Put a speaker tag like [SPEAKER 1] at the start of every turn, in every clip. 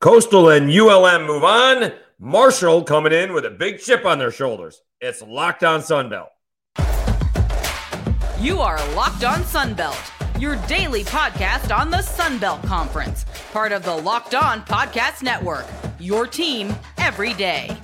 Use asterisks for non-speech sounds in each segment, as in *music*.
[SPEAKER 1] Coastal and ULM move on. Marshall coming in with a big chip on their shoulders. It's Locked On Sunbelt.
[SPEAKER 2] You are Locked On Sunbelt, your daily podcast on the Sunbelt Conference, part of the Locked On Podcast Network. Your team every day.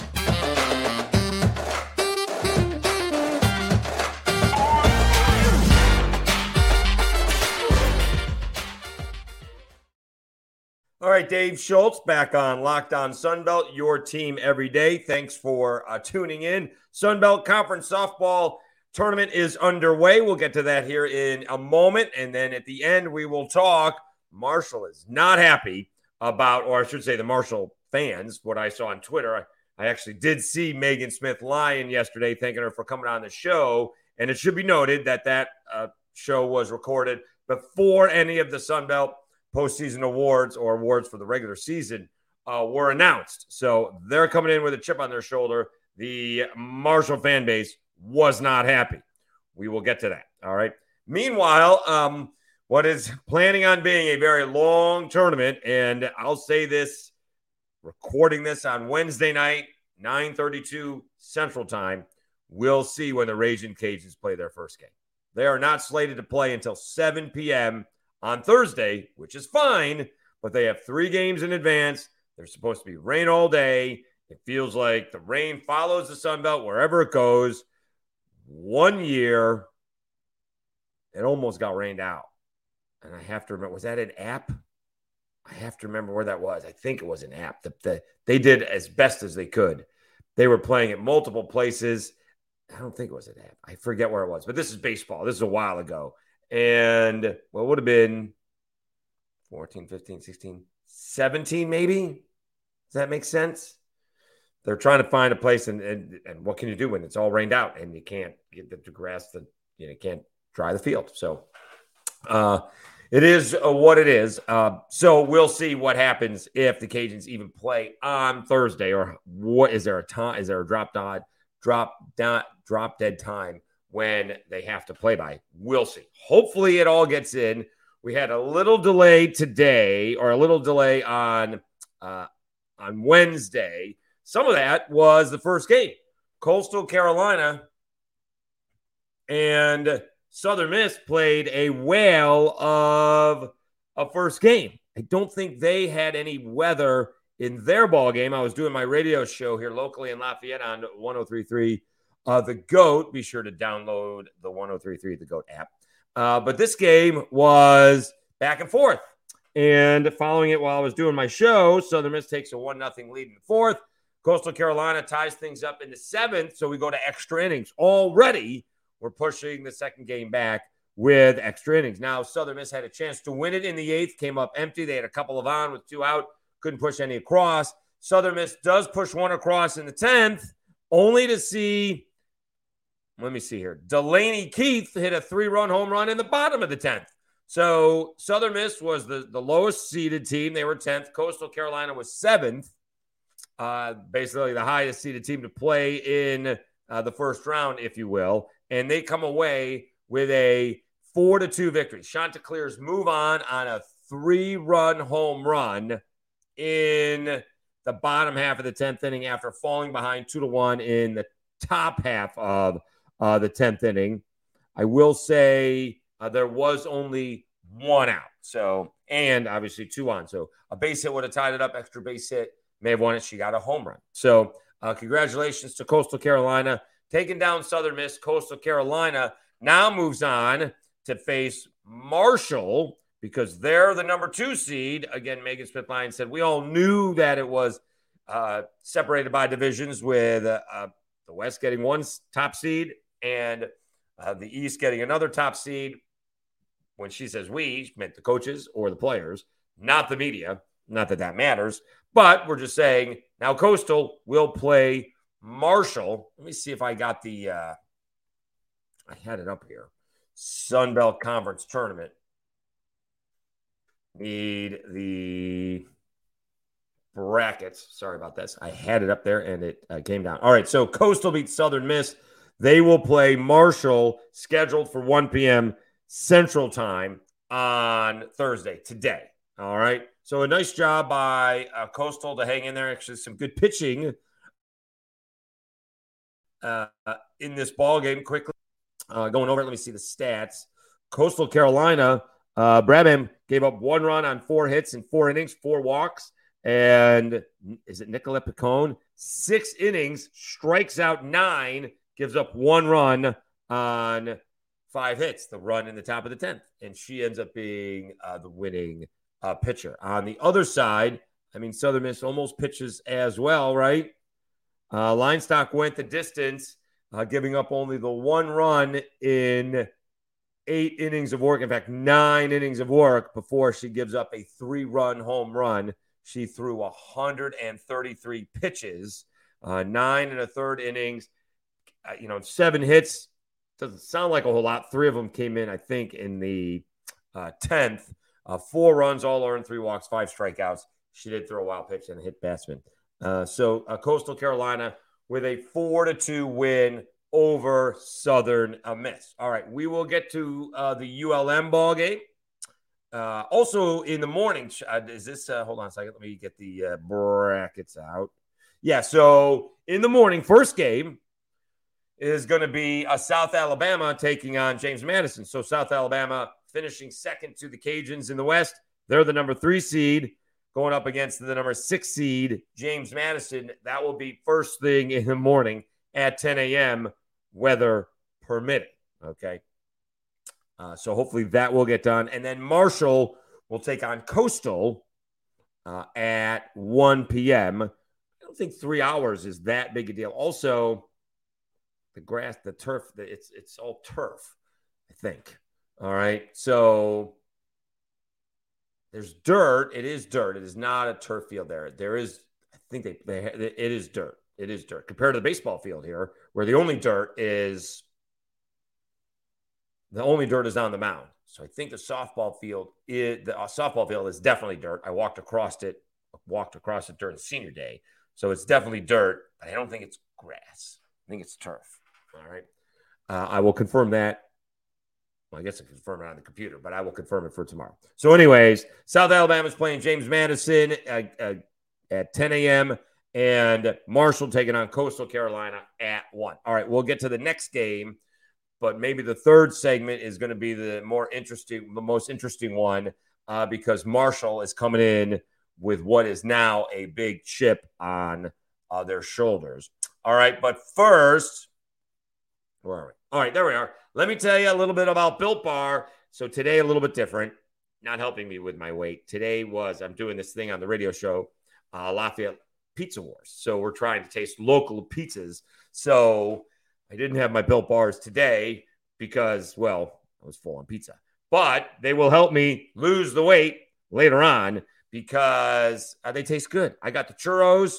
[SPEAKER 1] All right, Dave Schultz back on Locked On Sunbelt, your team every day. Thanks for uh, tuning in. Sunbelt Conference softball tournament is underway. We'll get to that here in a moment. And then at the end, we will talk. Marshall is not happy about, or I should say, the Marshall fans, what I saw on Twitter. I, I actually did see Megan Smith Lyon yesterday, thanking her for coming on the show. And it should be noted that that uh, show was recorded before any of the Sunbelt postseason awards or awards for the regular season uh, were announced. So they're coming in with a chip on their shoulder. The Marshall fan base was not happy. We will get to that. All right. Meanwhile, um, what is planning on being a very long tournament, and I'll say this, recording this on Wednesday night, 9:32 Central Time. We'll see when the Raging Cajuns play their first game. They are not slated to play until 7 p.m on Thursday, which is fine, but they have three games in advance. There's supposed to be rain all day. It feels like the rain follows the Sun Belt wherever it goes. One year, it almost got rained out. And I have to remember, was that an app? I have to remember where that was. I think it was an app. The, the, they did as best as they could. They were playing at multiple places. I don't think it was an app. I forget where it was, but this is baseball. This is a while ago and what would have been 14, 15, 16, 17, maybe? Does that make sense? They're trying to find a place, and, and, and what can you do when it's all rained out and you can't get the, the grass, the, you know, can't dry the field. So uh, it is uh, what it is. Uh, so we'll see what happens if the Cajuns even play on Thursday, or what is there a time? Is there a drop dot, drop dot, drop dead time when they have to play by. We'll see. Hopefully, it all gets in. We had a little delay today, or a little delay on uh, on Wednesday. Some of that was the first game, Coastal Carolina and Southern Miss played a whale of a first game. I don't think they had any weather in their ball game. I was doing my radio show here locally in Lafayette on 1033 uh, the GOAT. Be sure to download the 1033 The GOAT app. Uh, but this game was back and forth. And following it while I was doing my show, Southern Miss takes a 1 0 lead in the fourth. Coastal Carolina ties things up in the seventh. So we go to extra innings. Already, we're pushing the second game back with extra innings. Now, Southern Miss had a chance to win it in the eighth, came up empty. They had a couple of on with two out, couldn't push any across. Southern Miss does push one across in the 10th, only to see let me see here. Delaney Keith hit a three run home run in the bottom of the 10th. So Southern Miss was the, the lowest seeded team. They were 10th. Coastal Carolina was seventh, uh, basically the highest seeded team to play in uh, the first round, if you will. And they come away with a four to two victory. Chanticleers move on on a three run home run in the bottom half of the 10th inning after falling behind two to one in the top half of uh, the 10th inning. I will say uh, there was only one out. So, and obviously two on. So a base hit would have tied it up. Extra base hit may have won it. She got a home run. So, uh, congratulations to Coastal Carolina. Taking down Southern Miss, Coastal Carolina now moves on to face Marshall because they're the number two seed. Again, Megan Smith Lyon said we all knew that it was uh, separated by divisions with uh, uh the West getting one top seed and uh, the East getting another top seed. When she says we, meant the coaches or the players, not the media. Not that that matters, but we're just saying now Coastal will play Marshall. Let me see if I got the. Uh, I had it up here. Sun Belt Conference tournament. Need the brackets. Sorry about this. I had it up there and it uh, came down. All right. So Coastal beats Southern Miss they will play Marshall scheduled for 1 p.m. Central Time on Thursday, today. All right. So a nice job by uh, Coastal to hang in there. Actually, some good pitching uh, in this ball game. Quickly uh, going over let me see the stats. Coastal Carolina, uh, Brabham gave up one run on four hits in four innings, four walks. And is it Nicolette Picone? Six innings, strikes out nine, gives up one run on five hits, the run in the top of the 10th. And she ends up being uh, the winning uh, pitcher. On the other side, I mean, Southern Miss almost pitches as well, right? Uh, Linestock went the distance, uh, giving up only the one run in eight innings of work. In fact, nine innings of work before she gives up a three run home run she threw 133 pitches, uh, nine and a third innings, you know, seven hits. Doesn't sound like a whole lot. Three of them came in, I think, in the uh, 10th. Uh, four runs, all earned, three walks, five strikeouts. She did throw a wild pitch and hit batsman. Uh, so uh, Coastal Carolina with a four to two win over Southern Miss. All right, we will get to uh the ULM ball game. Uh, also in the morning, uh, is this? Uh, hold on a second. Let me get the uh, brackets out. Yeah. So in the morning, first game is going to be a South Alabama taking on James Madison. So South Alabama finishing second to the Cajuns in the West. They're the number three seed going up against the number six seed James Madison. That will be first thing in the morning at 10 a.m. weather permitting. Okay. Uh, so hopefully that will get done. And then Marshall will take on Coastal uh, at 1 p.m. I don't think three hours is that big a deal. Also, the grass, the turf, it's it's all turf, I think. All right. So there's dirt. It is dirt. It is not a turf field there. There is, I think they, they it is dirt. It is dirt compared to the baseball field here, where the only dirt is the only dirt is on the mound. So I think the softball field is the uh, softball field is definitely dirt. I walked across it, walked across it during senior day. So it's definitely dirt, but I don't think it's grass. I think it's turf. All right. Uh, I will confirm that. Well, I guess I confirm it on the computer, but I will confirm it for tomorrow. So, anyways, South Alabama is playing James Madison at, uh, at 10 a.m. and Marshall taking on Coastal Carolina at 1. All right, we'll get to the next game but maybe the third segment is going to be the more interesting, the most interesting one, uh, because Marshall is coming in with what is now a big chip on uh, their shoulders. All right, but first, where are we? All right, there we are. Let me tell you a little bit about Built Bar. So today, a little bit different, not helping me with my weight. Today was I'm doing this thing on the radio show, uh, Lafayette Pizza Wars. So we're trying to taste local pizzas. So I didn't have my built bars today because, well, I was full on pizza. But they will help me lose the weight later on because uh, they taste good. I got the churros.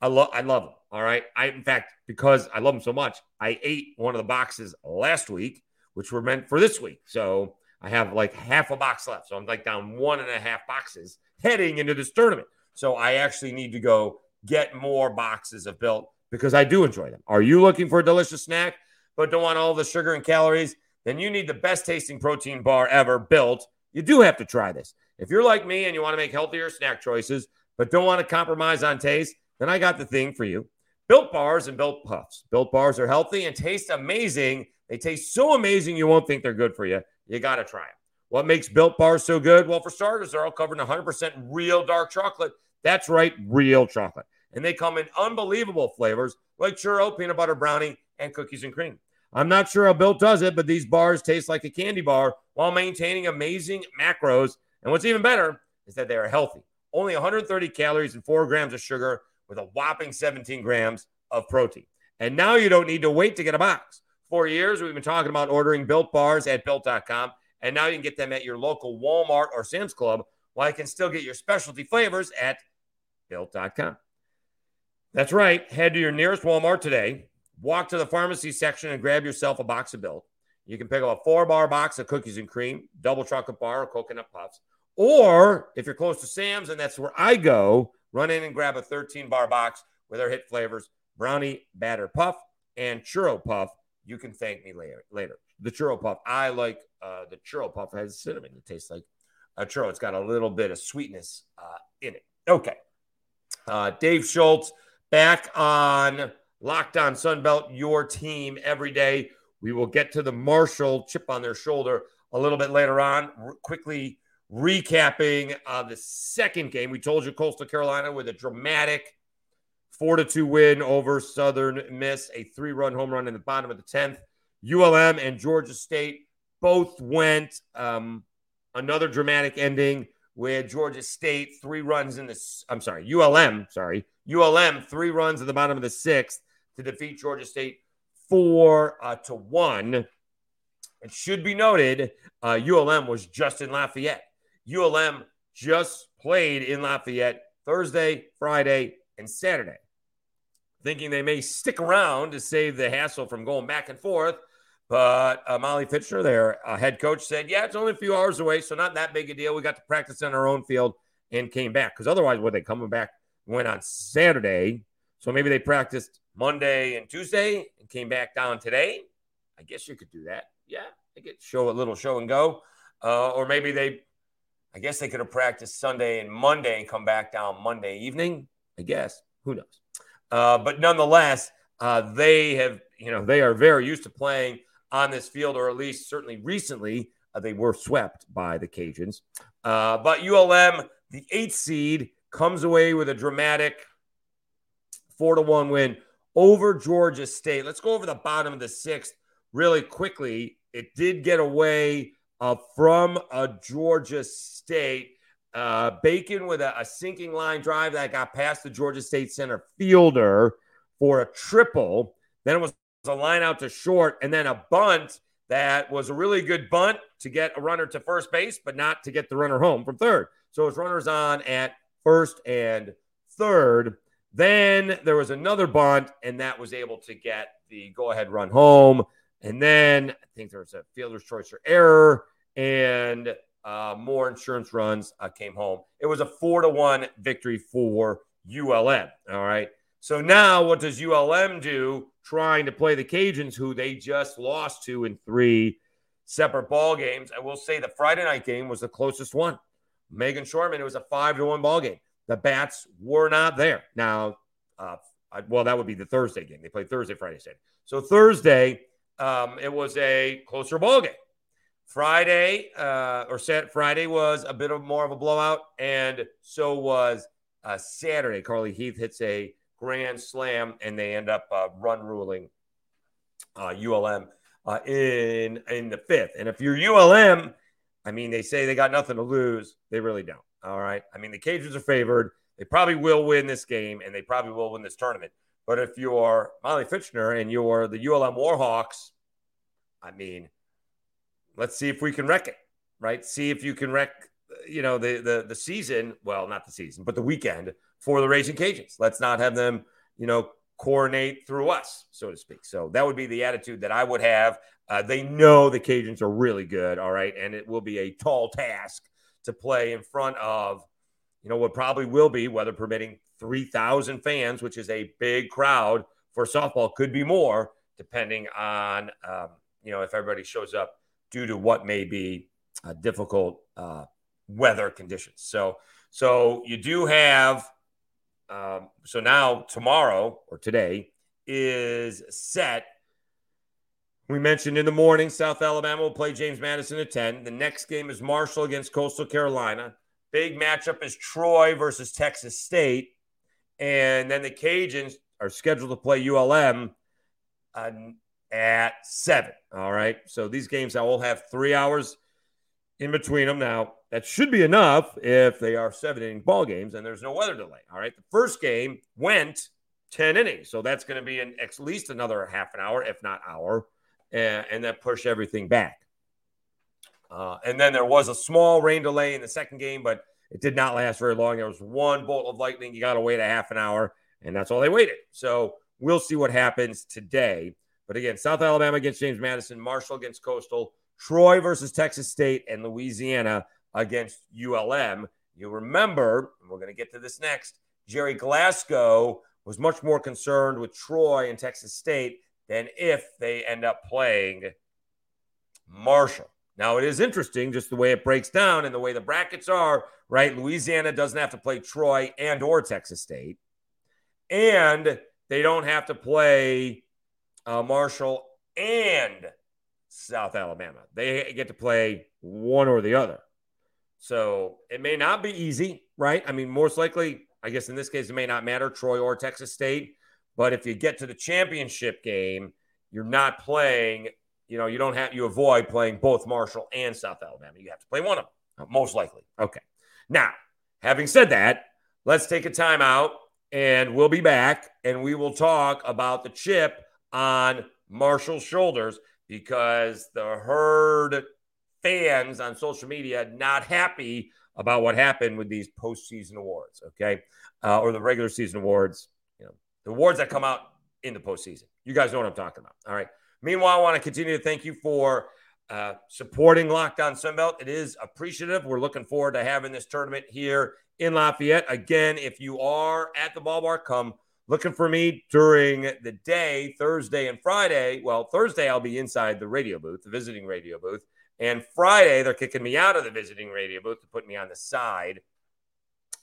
[SPEAKER 1] I love I love them. All right. I in fact, because I love them so much, I ate one of the boxes last week, which were meant for this week. So I have like half a box left. So I'm like down one and a half boxes heading into this tournament. So I actually need to go get more boxes of built because I do enjoy them. Are you looking for a delicious snack but don't want all the sugar and calories? Then you need the best tasting protein bar ever built. You do have to try this. If you're like me and you want to make healthier snack choices, but don't want to compromise on taste, then I got the thing for you. Built bars and built puffs. Built bars are healthy and taste amazing. They taste so amazing you won't think they're good for you. You got to try them. What makes built bars so good? Well, for starters, they're all covered in 100% real dark chocolate. That's right, real chocolate and they come in unbelievable flavors like churro, peanut butter brownie, and cookies and cream. I'm not sure how Built does it, but these bars taste like a candy bar while maintaining amazing macros. And what's even better is that they are healthy. Only 130 calories and four grams of sugar with a whopping 17 grams of protein. And now you don't need to wait to get a box. For years, we've been talking about ordering built bars at built.com. And now you can get them at your local Walmart or Sam's Club, while you can still get your specialty flavors at built.com. That's right. Head to your nearest Walmart today, walk to the pharmacy section, and grab yourself a box of Built. You can pick up a four bar box of cookies and cream, double chocolate bar, or coconut puffs. Or if you're close to Sam's, and that's where I go, run in and grab a 13 bar box with our hit flavors brownie batter puff and churro puff. You can thank me later. later. The churro puff, I like uh, the churro puff has cinnamon. It tastes like a churro. It's got a little bit of sweetness uh, in it. Okay. Uh, Dave Schultz back on Locked On Sunbelt, your team every day. We will get to the Marshall chip on their shoulder a little bit later on. Quickly recapping uh, the second game. We told you Coastal Carolina with a dramatic four to two win over Southern Miss, a three run home run in the bottom of the 10th. ULM and Georgia State both went um, another dramatic ending with Georgia State three runs in the I'm sorry ULM sorry ULM three runs at the bottom of the sixth to defeat Georgia State four uh, to one. It should be noted uh, ULM was just in Lafayette. ULM just played in Lafayette Thursday, Friday, and Saturday, thinking they may stick around to save the hassle from going back and forth. But uh, Molly Fitchner, their uh, head coach, said, Yeah, it's only a few hours away, so not that big a deal. We got to practice on our own field and came back. Because otherwise, were they coming back? Went on Saturday. So maybe they practiced Monday and Tuesday and came back down today. I guess you could do that. Yeah, they could show a little show and go. Uh, or maybe they, I guess they could have practiced Sunday and Monday and come back down Monday evening. I guess. Who knows? Uh, but nonetheless, uh, they have, you know, they are very used to playing on this field, or at least certainly recently, uh, they were swept by the Cajuns. Uh, but ULM, the eighth seed, comes away with a dramatic four to one win over Georgia State. Let's go over the bottom of the sixth really quickly. It did get away uh, from a Georgia State. Uh, Bacon with a, a, sinking line drive that got past the Georgia State center fielder for a triple. Then it was a line out to short, and then a bunt that was a really good bunt to get a runner to first base, but not to get the runner home from third. So his runners on at first and third. Then there was another bunt, and that was able to get the go ahead run home. And then I think there was a fielder's choice or error, and uh, more insurance runs uh, came home. It was a four to one victory for ULM. All right. So now what does ULM do trying to play the Cajuns, who they just lost to in three separate ball games? I will say the Friday night game was the closest one. Megan Shorman, it was a five to one ball game. The bats were not there. Now, uh, I, well, that would be the Thursday game. They played Thursday, Friday, Saturday. So Thursday, um, it was a closer ball game. Friday uh, or Saturday, Friday was a bit of more of a blowout, and so was uh, Saturday. Carly Heath hits a grand slam, and they end up uh, run ruling ULM uh, uh, in in the fifth. And if you're ULM, I mean, they say they got nothing to lose. They really don't. All right. I mean, the Cajuns are favored. They probably will win this game, and they probably will win this tournament. But if you're Molly Fitchner and you're the ULM Warhawks, I mean, let's see if we can wreck it, right? See if you can wreck, you know, the the the season. Well, not the season, but the weekend for the Raging Cajuns. Let's not have them, you know, coordinate through us, so to speak. So that would be the attitude that I would have. Uh, they know the Cajuns are really good, all right, and it will be a tall task to play in front of, you know, what probably will be, weather permitting, 3,000 fans, which is a big crowd for softball. Could be more, depending on, um, you know, if everybody shows up due to what may be uh, difficult uh, weather conditions. So, so you do have. Um, so now tomorrow or today is set. We mentioned in the morning, South Alabama will play James Madison at 10. The next game is Marshall against Coastal Carolina. Big matchup is Troy versus Texas State. And then the Cajuns are scheduled to play ULM uh, at seven. All right. So these games all have three hours in between them. Now, that should be enough if they are seven inning ball games and there's no weather delay. All right. The first game went 10 innings. So that's going to be at least another half an hour, if not hour, and, and that push everything back. Uh, and then there was a small rain delay in the second game, but it did not last very long. There was one bolt of lightning. You got to wait a half an hour, and that's all they waited. So we'll see what happens today. But again, South Alabama against James Madison, Marshall against Coastal, Troy versus Texas State, and Louisiana against ULM. You remember, we're going to get to this next, Gerry Glasco was much more concerned with Troy and Texas State than if they end up playing Marshall. Now, it is interesting just the way it breaks down and the way the brackets are, right? Louisiana doesn't have to play Troy and or Texas State. And they don't have to play uh, Marshall and South Alabama. They get to play one or the other. So it may not be easy, right? I mean, most likely, I guess in this case, it may not matter, Troy or Texas State. But if you get to the championship game, you're not playing, you know, you don't have, you avoid playing both Marshall and South Alabama. You have to play one of them, most likely. Okay. Now, having said that, let's take a timeout and we'll be back and we will talk about the chip on Marshall's shoulders because the herd fans on social media not happy about what happened with these postseason awards, okay, uh, or the regular season awards, you know, the awards that come out in the postseason. You guys know what I'm talking about. All right. Meanwhile, I want to continue to thank you for uh, supporting Locked On Sunbelt. It is appreciative. We're looking forward to having this tournament here in Lafayette. Again, if you are at the ballpark, come looking for me during the day, Thursday and Friday. Well, Thursday, I'll be inside the radio booth, the visiting radio booth. And Friday, they're kicking me out of the visiting radio booth to put me on the side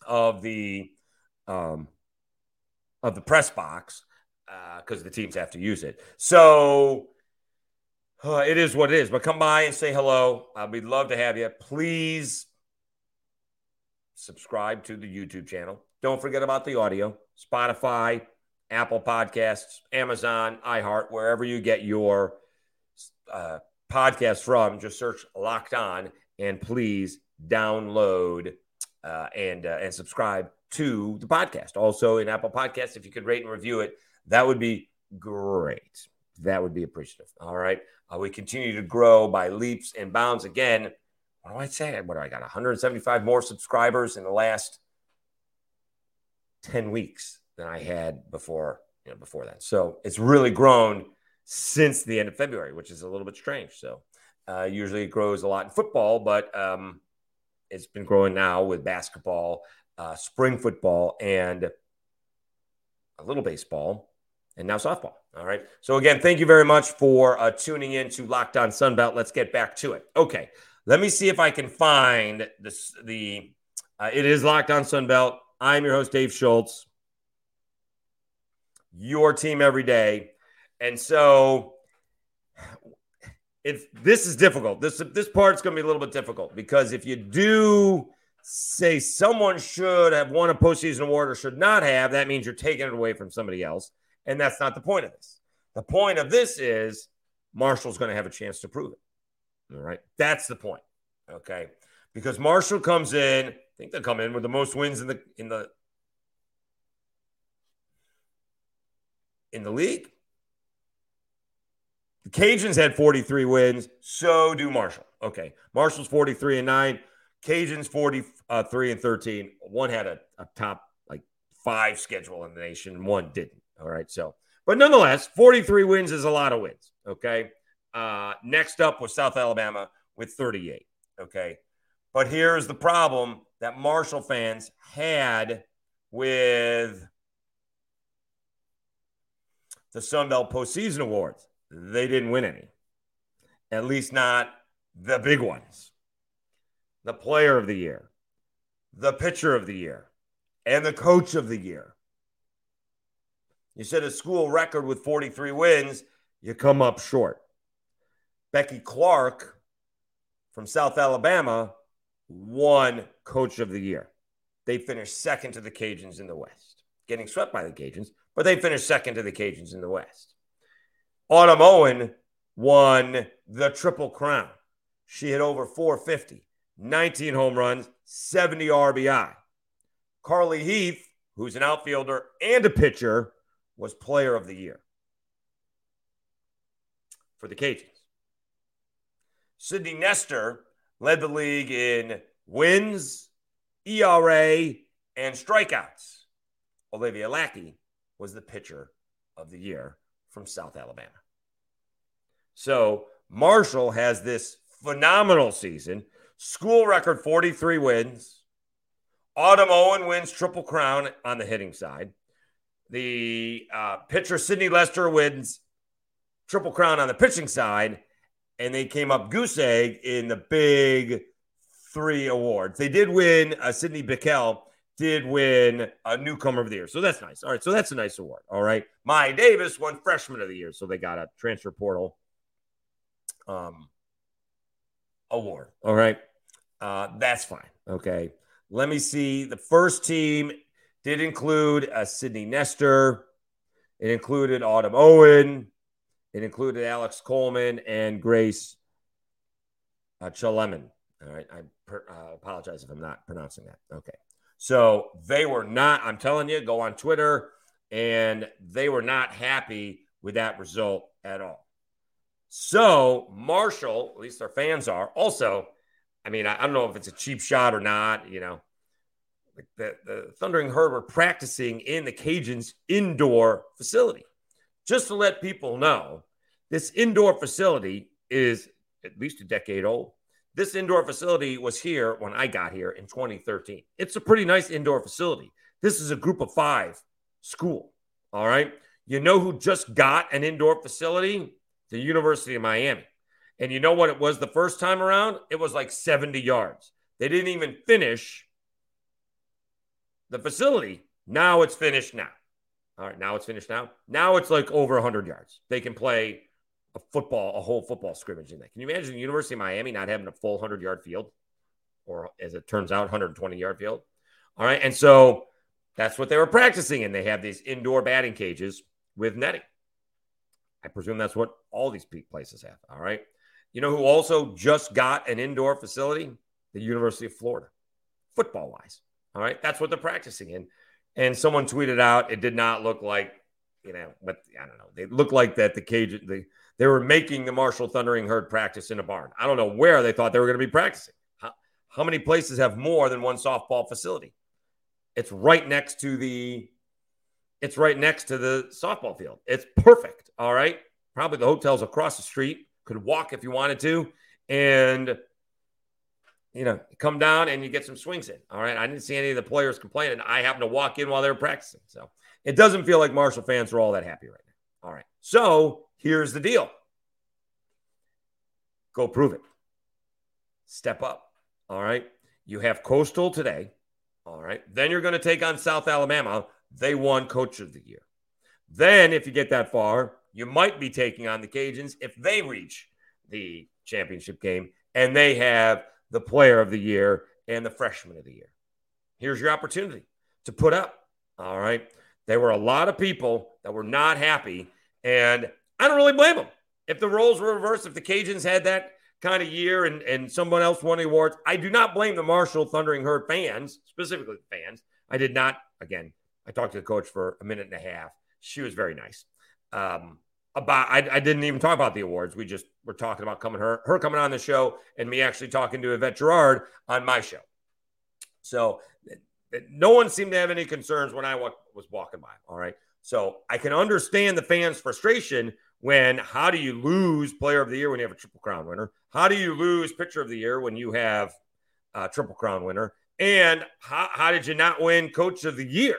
[SPEAKER 1] of the um, of the press box because uh, the teams have to use it. So uh, it is what it is. But come by and say hello. Uh, we'd love to have you. Please subscribe to the YouTube channel. Don't forget about the audio. Spotify, Apple Podcasts, Amazon, iHeart, wherever you get your uh, podcast from. Just search Locked On and please download uh, and uh, and subscribe to the podcast. Also in Apple Podcasts, if you could rate and review it, that would be great. That would be appreciative. All right. Uh, we continue to grow by leaps and bounds. Again, what do I say? What do I got? 175 more subscribers in the last 10 weeks than I had before, you know, before that. So it's really grown since the end of February, which is a little bit strange. So uh, usually it grows a lot in football, but um, it's been growing now with basketball, uh, spring football, and a little baseball, and now softball. All right. So again, thank you very much for uh, tuning in to Locked On Sunbelt. Let's get back to it. Okay. Let me see if I can find this. The uh, it is Locked On Sunbelt. I'm your host, Dave Schultz. Your team every day. And so if this is difficult. This this part's going to be a little bit difficult because if you do say someone should have won a postseason award or should not have, that means you're taking it away from somebody else, and that's not the point of this. The point of this is Marshall's going to have a chance to prove it. All right, that's the point. Okay, because Marshall comes in think they'll come in with the most wins in the in the in the league. The Cajuns had 43 wins. So do Marshall. Okay. Marshall's 43 and 9. Cajuns 43 and 13. One had a, a top like five schedule in the nation, one didn't. All right. So, but nonetheless, 43 wins is a lot of wins. Okay. Uh, next up was South Alabama with 38. Okay. But here's the problem that Marshall fans had with the Sun Belt postseason awards. They didn't win any, at least not the big ones. The player of the year, the pitcher of the year, and the coach of the year. You set a school record with 43 wins, you come up short. Becky Clark from South Alabama won Coach of the Year. They finished second to the Cajuns in the West, getting swept by the Cajuns, but they finished second to the Cajuns in the West. Autumn Owen won the Triple Crown. She hit over 450, 19 home runs, 70 RBI. Carly Heath, who's an outfielder and a pitcher, was Player of the Year for the Cajuns. Sydney Nestor led the league in wins, ERA, and strikeouts. Olivia Lackey was the pitcher of the year from South Alabama. So Marshall has this phenomenal season. School record 43 wins. Autumn Owen wins Triple Crown on the hitting side. The uh, pitcher Sydney Nestor wins Triple Crown on the pitching side. And they came up goose egg in the big three awards. They did win. Uh, Sidney Bickel did win a newcomer of the year, so that's nice. All right, so that's a nice award. All right, My Davis won freshman of the year, so they got a transfer portal um award. All right, uh, that's fine. Okay, let me see. The first team did include a uh, Sydney Nestor. It included Autumn Owen. It included Alex Coleman and Grace uh, Chaleman. All right. I per, uh, apologize if I'm not pronouncing that. Okay. So they were not, I'm telling you, go on Twitter, and they were not happy with that result at all. So Marshall, at least their fans are, also, I mean, I, I don't know if it's a cheap shot or not, you know. The, the Thundering Herd were practicing in the Cajuns' indoor facility just to let people know, this indoor facility is at least a decade old. This indoor facility was here when I got here in 2013. It's a pretty nice indoor facility. This is a group of five school. All right. You know who just got an indoor facility? The University of Miami. And you know what it was the first time around? It was like 70 yards. They didn't even finish the facility. Now it's finished now. All right, now it's finished now. Now it's like over 100 yards. They can play a football, a whole football scrimmage in that. Can you imagine the University of Miami not having a full 100 yard field? Or as it turns out, 120 yard field. All right. And so that's what they were practicing. And they have these indoor batting cages with netting. I presume that's what all these peak places have. All right. You know who also just got an indoor facility? The University of Florida, football wise. All right. That's what they're practicing in. And someone tweeted out it did not look like, you know, but I don't know. They looked like that the cage, the, they were making the Marshall Thundering Herd practice in a barn. I don't know where they thought they were going to be practicing. How, how many places have more than one softball facility? It's right next to the it's right next to the softball field. It's perfect. All right. Probably the hotel's across the street. Could walk if you wanted to. And you know, come down and you get some swings in. All right. I didn't see any of the players complaining. I happened to walk in while they were practicing. So it doesn't feel like Marshall fans are all that happy right now. All right. So here's the deal go prove it. Step up. All right. You have Coastal today. All right. Then you're going to take on South Alabama. They won Coach of the Year. Then, if you get that far, you might be taking on the Cajuns if they reach the championship game and they have the player of the year and the freshman of the year. Here's your opportunity to put up. All right. There were a lot of people that were not happy, and I don't really blame them. If the roles were reversed, if the Cajuns had that kind of year and, and someone else won the awards, I do not blame the Marshall Thundering Herd fans, specifically the fans. I did not, again, I talked to the coach for a minute and a half. She was very nice. Um, about I, I, didn't even talk about the awards. We just were talking about coming her her coming on the show and me actually talking to Yvette Gerard on my show. So no one seemed to have any concerns when I was walking by. All right. So I can understand the fans' frustration when how do you lose player of the year when you have a triple crown winner? How do you lose pitcher of the year when you have a triple crown winner? And how, how did you not win coach of the year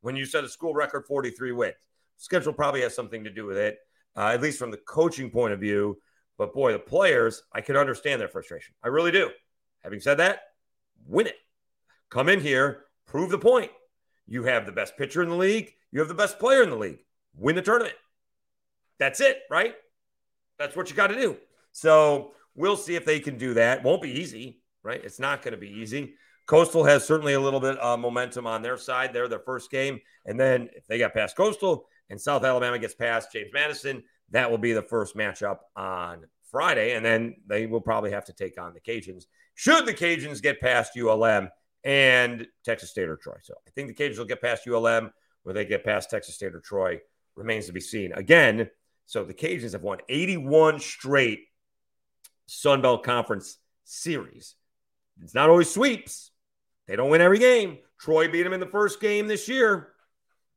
[SPEAKER 1] when you set a school record 43 wins? Schedule probably has something to do with it, uh, at least from the coaching point of view. But boy, the players, I can understand their frustration. I really do. Having said that, win it. Come in here, prove the point. You have the best pitcher in the league, you have the best player in the league. Win the tournament. That's it, right? That's what you got to do. So we'll see if they can do that. Won't be easy, right? It's not going to be easy. Coastal has certainly a little bit of momentum on their side. They're their first game. And then if they got past Coastal, and South Alabama gets past James Madison, that will be the first matchup on Friday. And then they will probably have to take on the Cajuns. Should the Cajuns get past ULM and Texas State or Troy? So I think the Cajuns will get past ULM. Where they get past Texas State or Troy remains to be seen. Again, so the Cajuns have won 81 straight Sun Belt Conference series. It's not always sweeps. They don't win every game. Troy beat them in the first game this year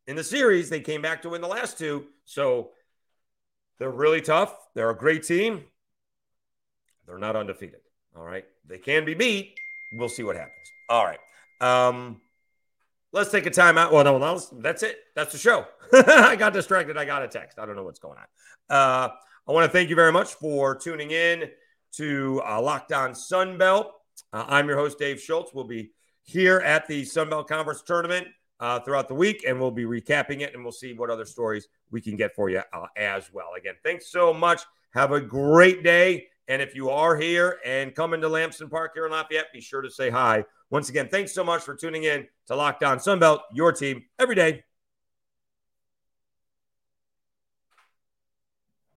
[SPEAKER 1] in the series. They came back to win the last two. So they're really tough. They're a great team. They're not undefeated. All right. They can be beat. We'll see what happens. All right. Um, let's take a time out. Well, no, no that's it. That's the show. *laughs* I got distracted. I got a text. I don't know what's going on. Uh, I want to thank you very much for tuning in to uh, Locked On Sunbelt. Uh, I'm your host, Dave Schultz. We'll be here at the Sunbelt Conference Tournament uh, throughout the week, and we'll be recapping it, and we'll see what other stories we can get for you uh, as well. Again, thanks so much. Have a great day. And if you are here and coming to Lamson Park here in Lafayette, be sure to say hi. Once again, thanks so much for tuning in to Locked On Sunbelt, your team every day.